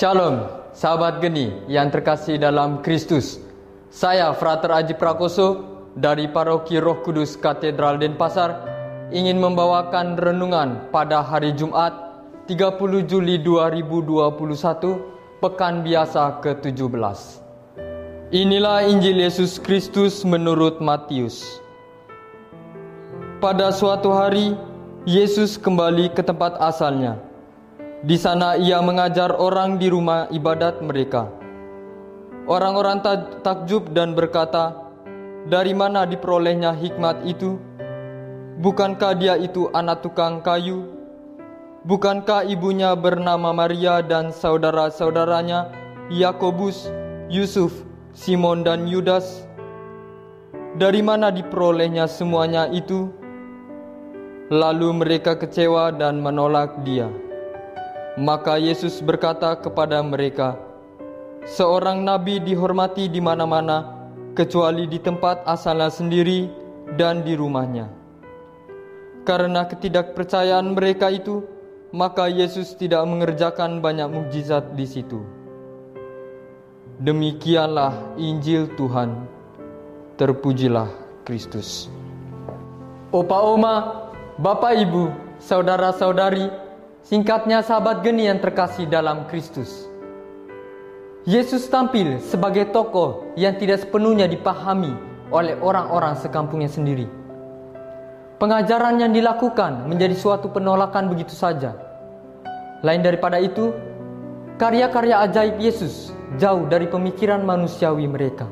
Shalom, sahabat geni yang terkasih dalam Kristus. Saya Frater Aji Prakoso dari Paroki Roh Kudus Katedral Denpasar ingin membawakan renungan pada hari Jumat 30 Juli 2021, pekan biasa ke-17. Inilah Injil Yesus Kristus menurut Matius. Pada suatu hari, Yesus kembali ke tempat asalnya. Di sana ia mengajar orang di rumah ibadat mereka. Orang-orang takjub dan berkata, "Dari mana diperolehnya hikmat itu? Bukankah dia itu anak tukang kayu? Bukankah ibunya bernama Maria dan saudara-saudaranya Yakobus, Yusuf, Simon dan Yudas? Dari mana diperolehnya semuanya itu? Lalu mereka kecewa dan menolak dia. Maka Yesus berkata kepada mereka, "Seorang nabi dihormati di mana-mana, kecuali di tempat asalnya sendiri dan di rumahnya." Karena ketidakpercayaan mereka itu, maka Yesus tidak mengerjakan banyak mukjizat di situ. Demikianlah Injil Tuhan. Terpujilah Kristus. Opa Oma, Bapak Ibu, Saudara-saudari, singkatnya sahabat geni yang terkasih dalam Kristus. Yesus tampil sebagai tokoh yang tidak sepenuhnya dipahami oleh orang-orang sekampungnya sendiri. Pengajaran yang dilakukan menjadi suatu penolakan begitu saja. Lain daripada itu, karya-karya ajaib Yesus jauh dari pemikiran manusiawi mereka.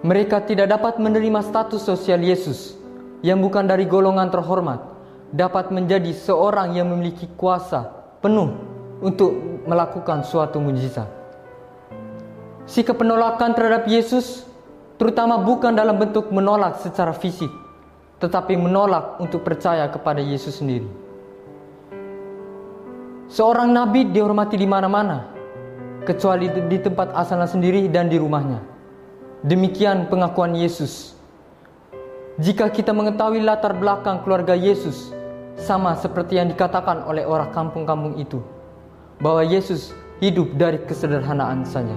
Mereka tidak dapat menerima status sosial Yesus yang bukan dari golongan terhormat, dapat menjadi seorang yang memiliki kuasa penuh untuk melakukan suatu mujizat. Sikap penolakan terhadap Yesus terutama bukan dalam bentuk menolak secara fisik, tetapi menolak untuk percaya kepada Yesus sendiri. Seorang nabi dihormati di mana-mana, kecuali di tempat asalnya sendiri dan di rumahnya. Demikian pengakuan Yesus. Jika kita mengetahui latar belakang keluarga Yesus, sama seperti yang dikatakan oleh orang kampung-kampung itu, bahwa Yesus hidup dari kesederhanaan saja.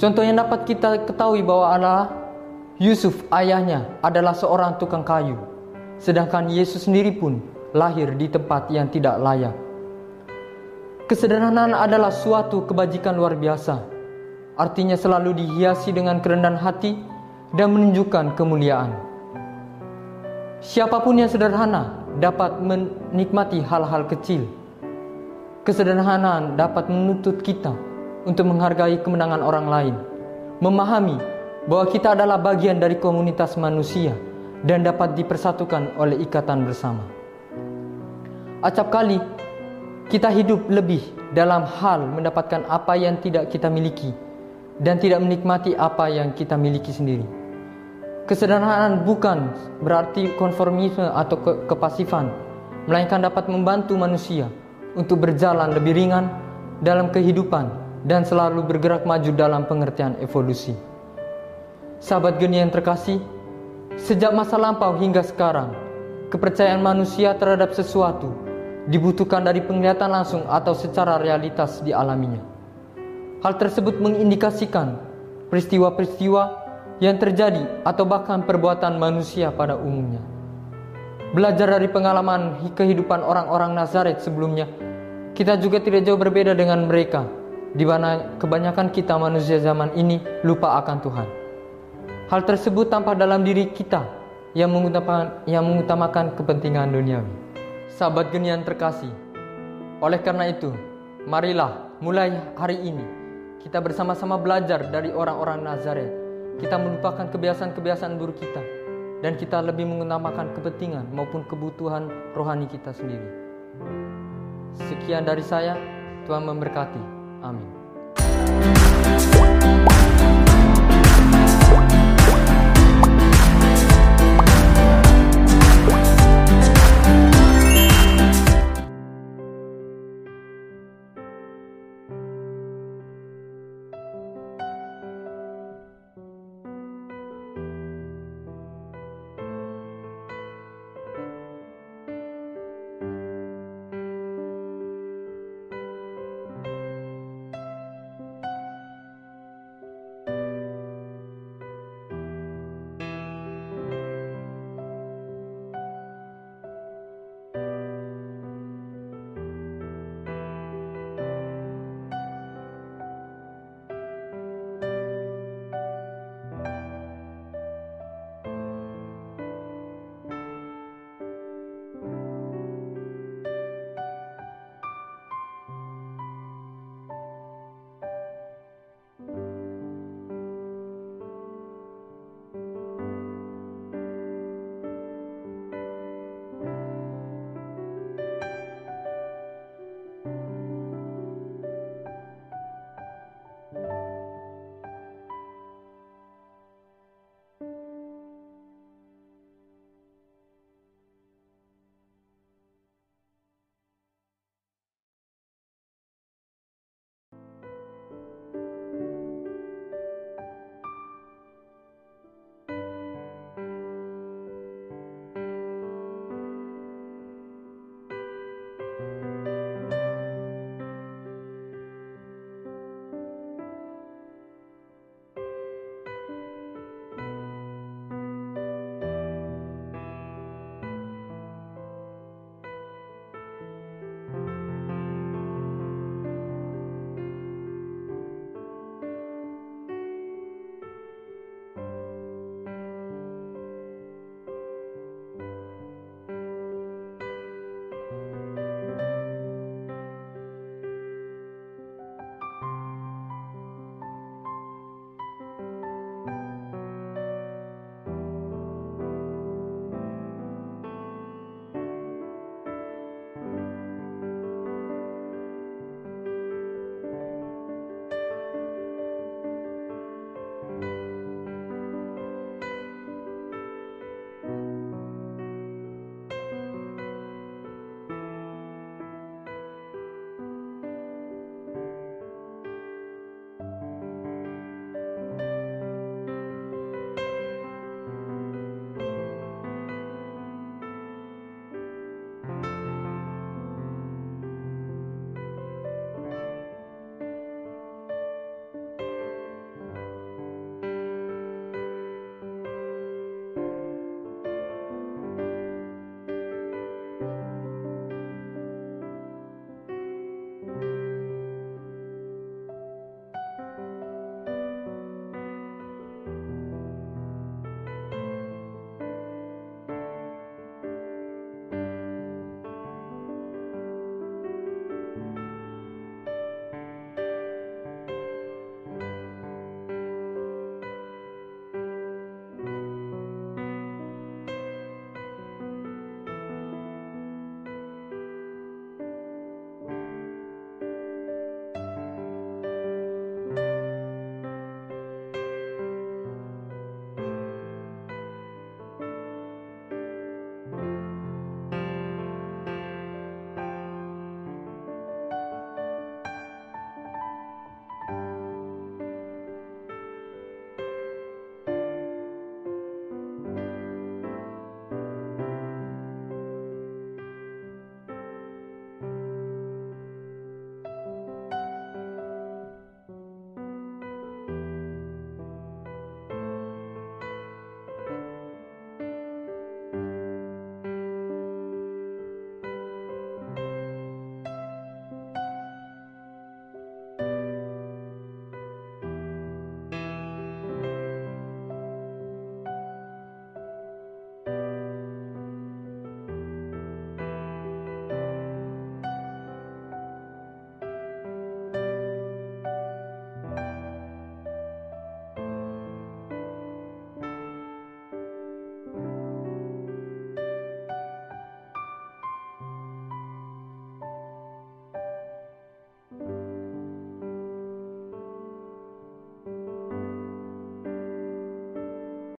Contoh yang dapat kita ketahui bahwa adalah Yusuf ayahnya adalah seorang tukang kayu, sedangkan Yesus sendiri pun lahir di tempat yang tidak layak. Kesederhanaan adalah suatu kebajikan luar biasa. Artinya selalu dihiasi dengan kerendahan hati dan menunjukkan kemuliaan. Siapa pun yang sederhana dapat menikmati hal-hal kecil. Kesederhanaan dapat menuntut kita untuk menghargai kemenangan orang lain, memahami bahwa kita adalah bagian dari komunitas manusia dan dapat dipersatukan oleh ikatan bersama. Acap kali kita hidup lebih dalam hal mendapatkan apa yang tidak kita miliki dan tidak menikmati apa yang kita miliki sendiri. Kesederhanaan bukan berarti konformisme atau ke kepasifan, melainkan dapat membantu manusia untuk berjalan lebih ringan dalam kehidupan dan selalu bergerak maju dalam pengertian evolusi. Sahabat geni yang terkasih, sejak masa lampau hingga sekarang, kepercayaan manusia terhadap sesuatu dibutuhkan dari penglihatan langsung atau secara realitas dialaminya. Hal tersebut mengindikasikan peristiwa-peristiwa yang terjadi atau bahkan perbuatan manusia pada umumnya. Belajar dari pengalaman kehidupan orang-orang Nazaret sebelumnya, kita juga tidak jauh berbeda dengan mereka, di mana kebanyakan kita manusia zaman ini lupa akan Tuhan. Hal tersebut tampak dalam diri kita yang mengutamakan, yang mengutamakan kepentingan duniawi sahabat genian terkasih. Oleh karena itu, marilah mulai hari ini kita bersama-sama belajar dari orang-orang Nazaret. Kita melupakan kebiasaan-kebiasaan buruk kita dan kita lebih mengutamakan kepentingan maupun kebutuhan rohani kita sendiri. Sekian dari saya, Tuhan memberkati. Amin.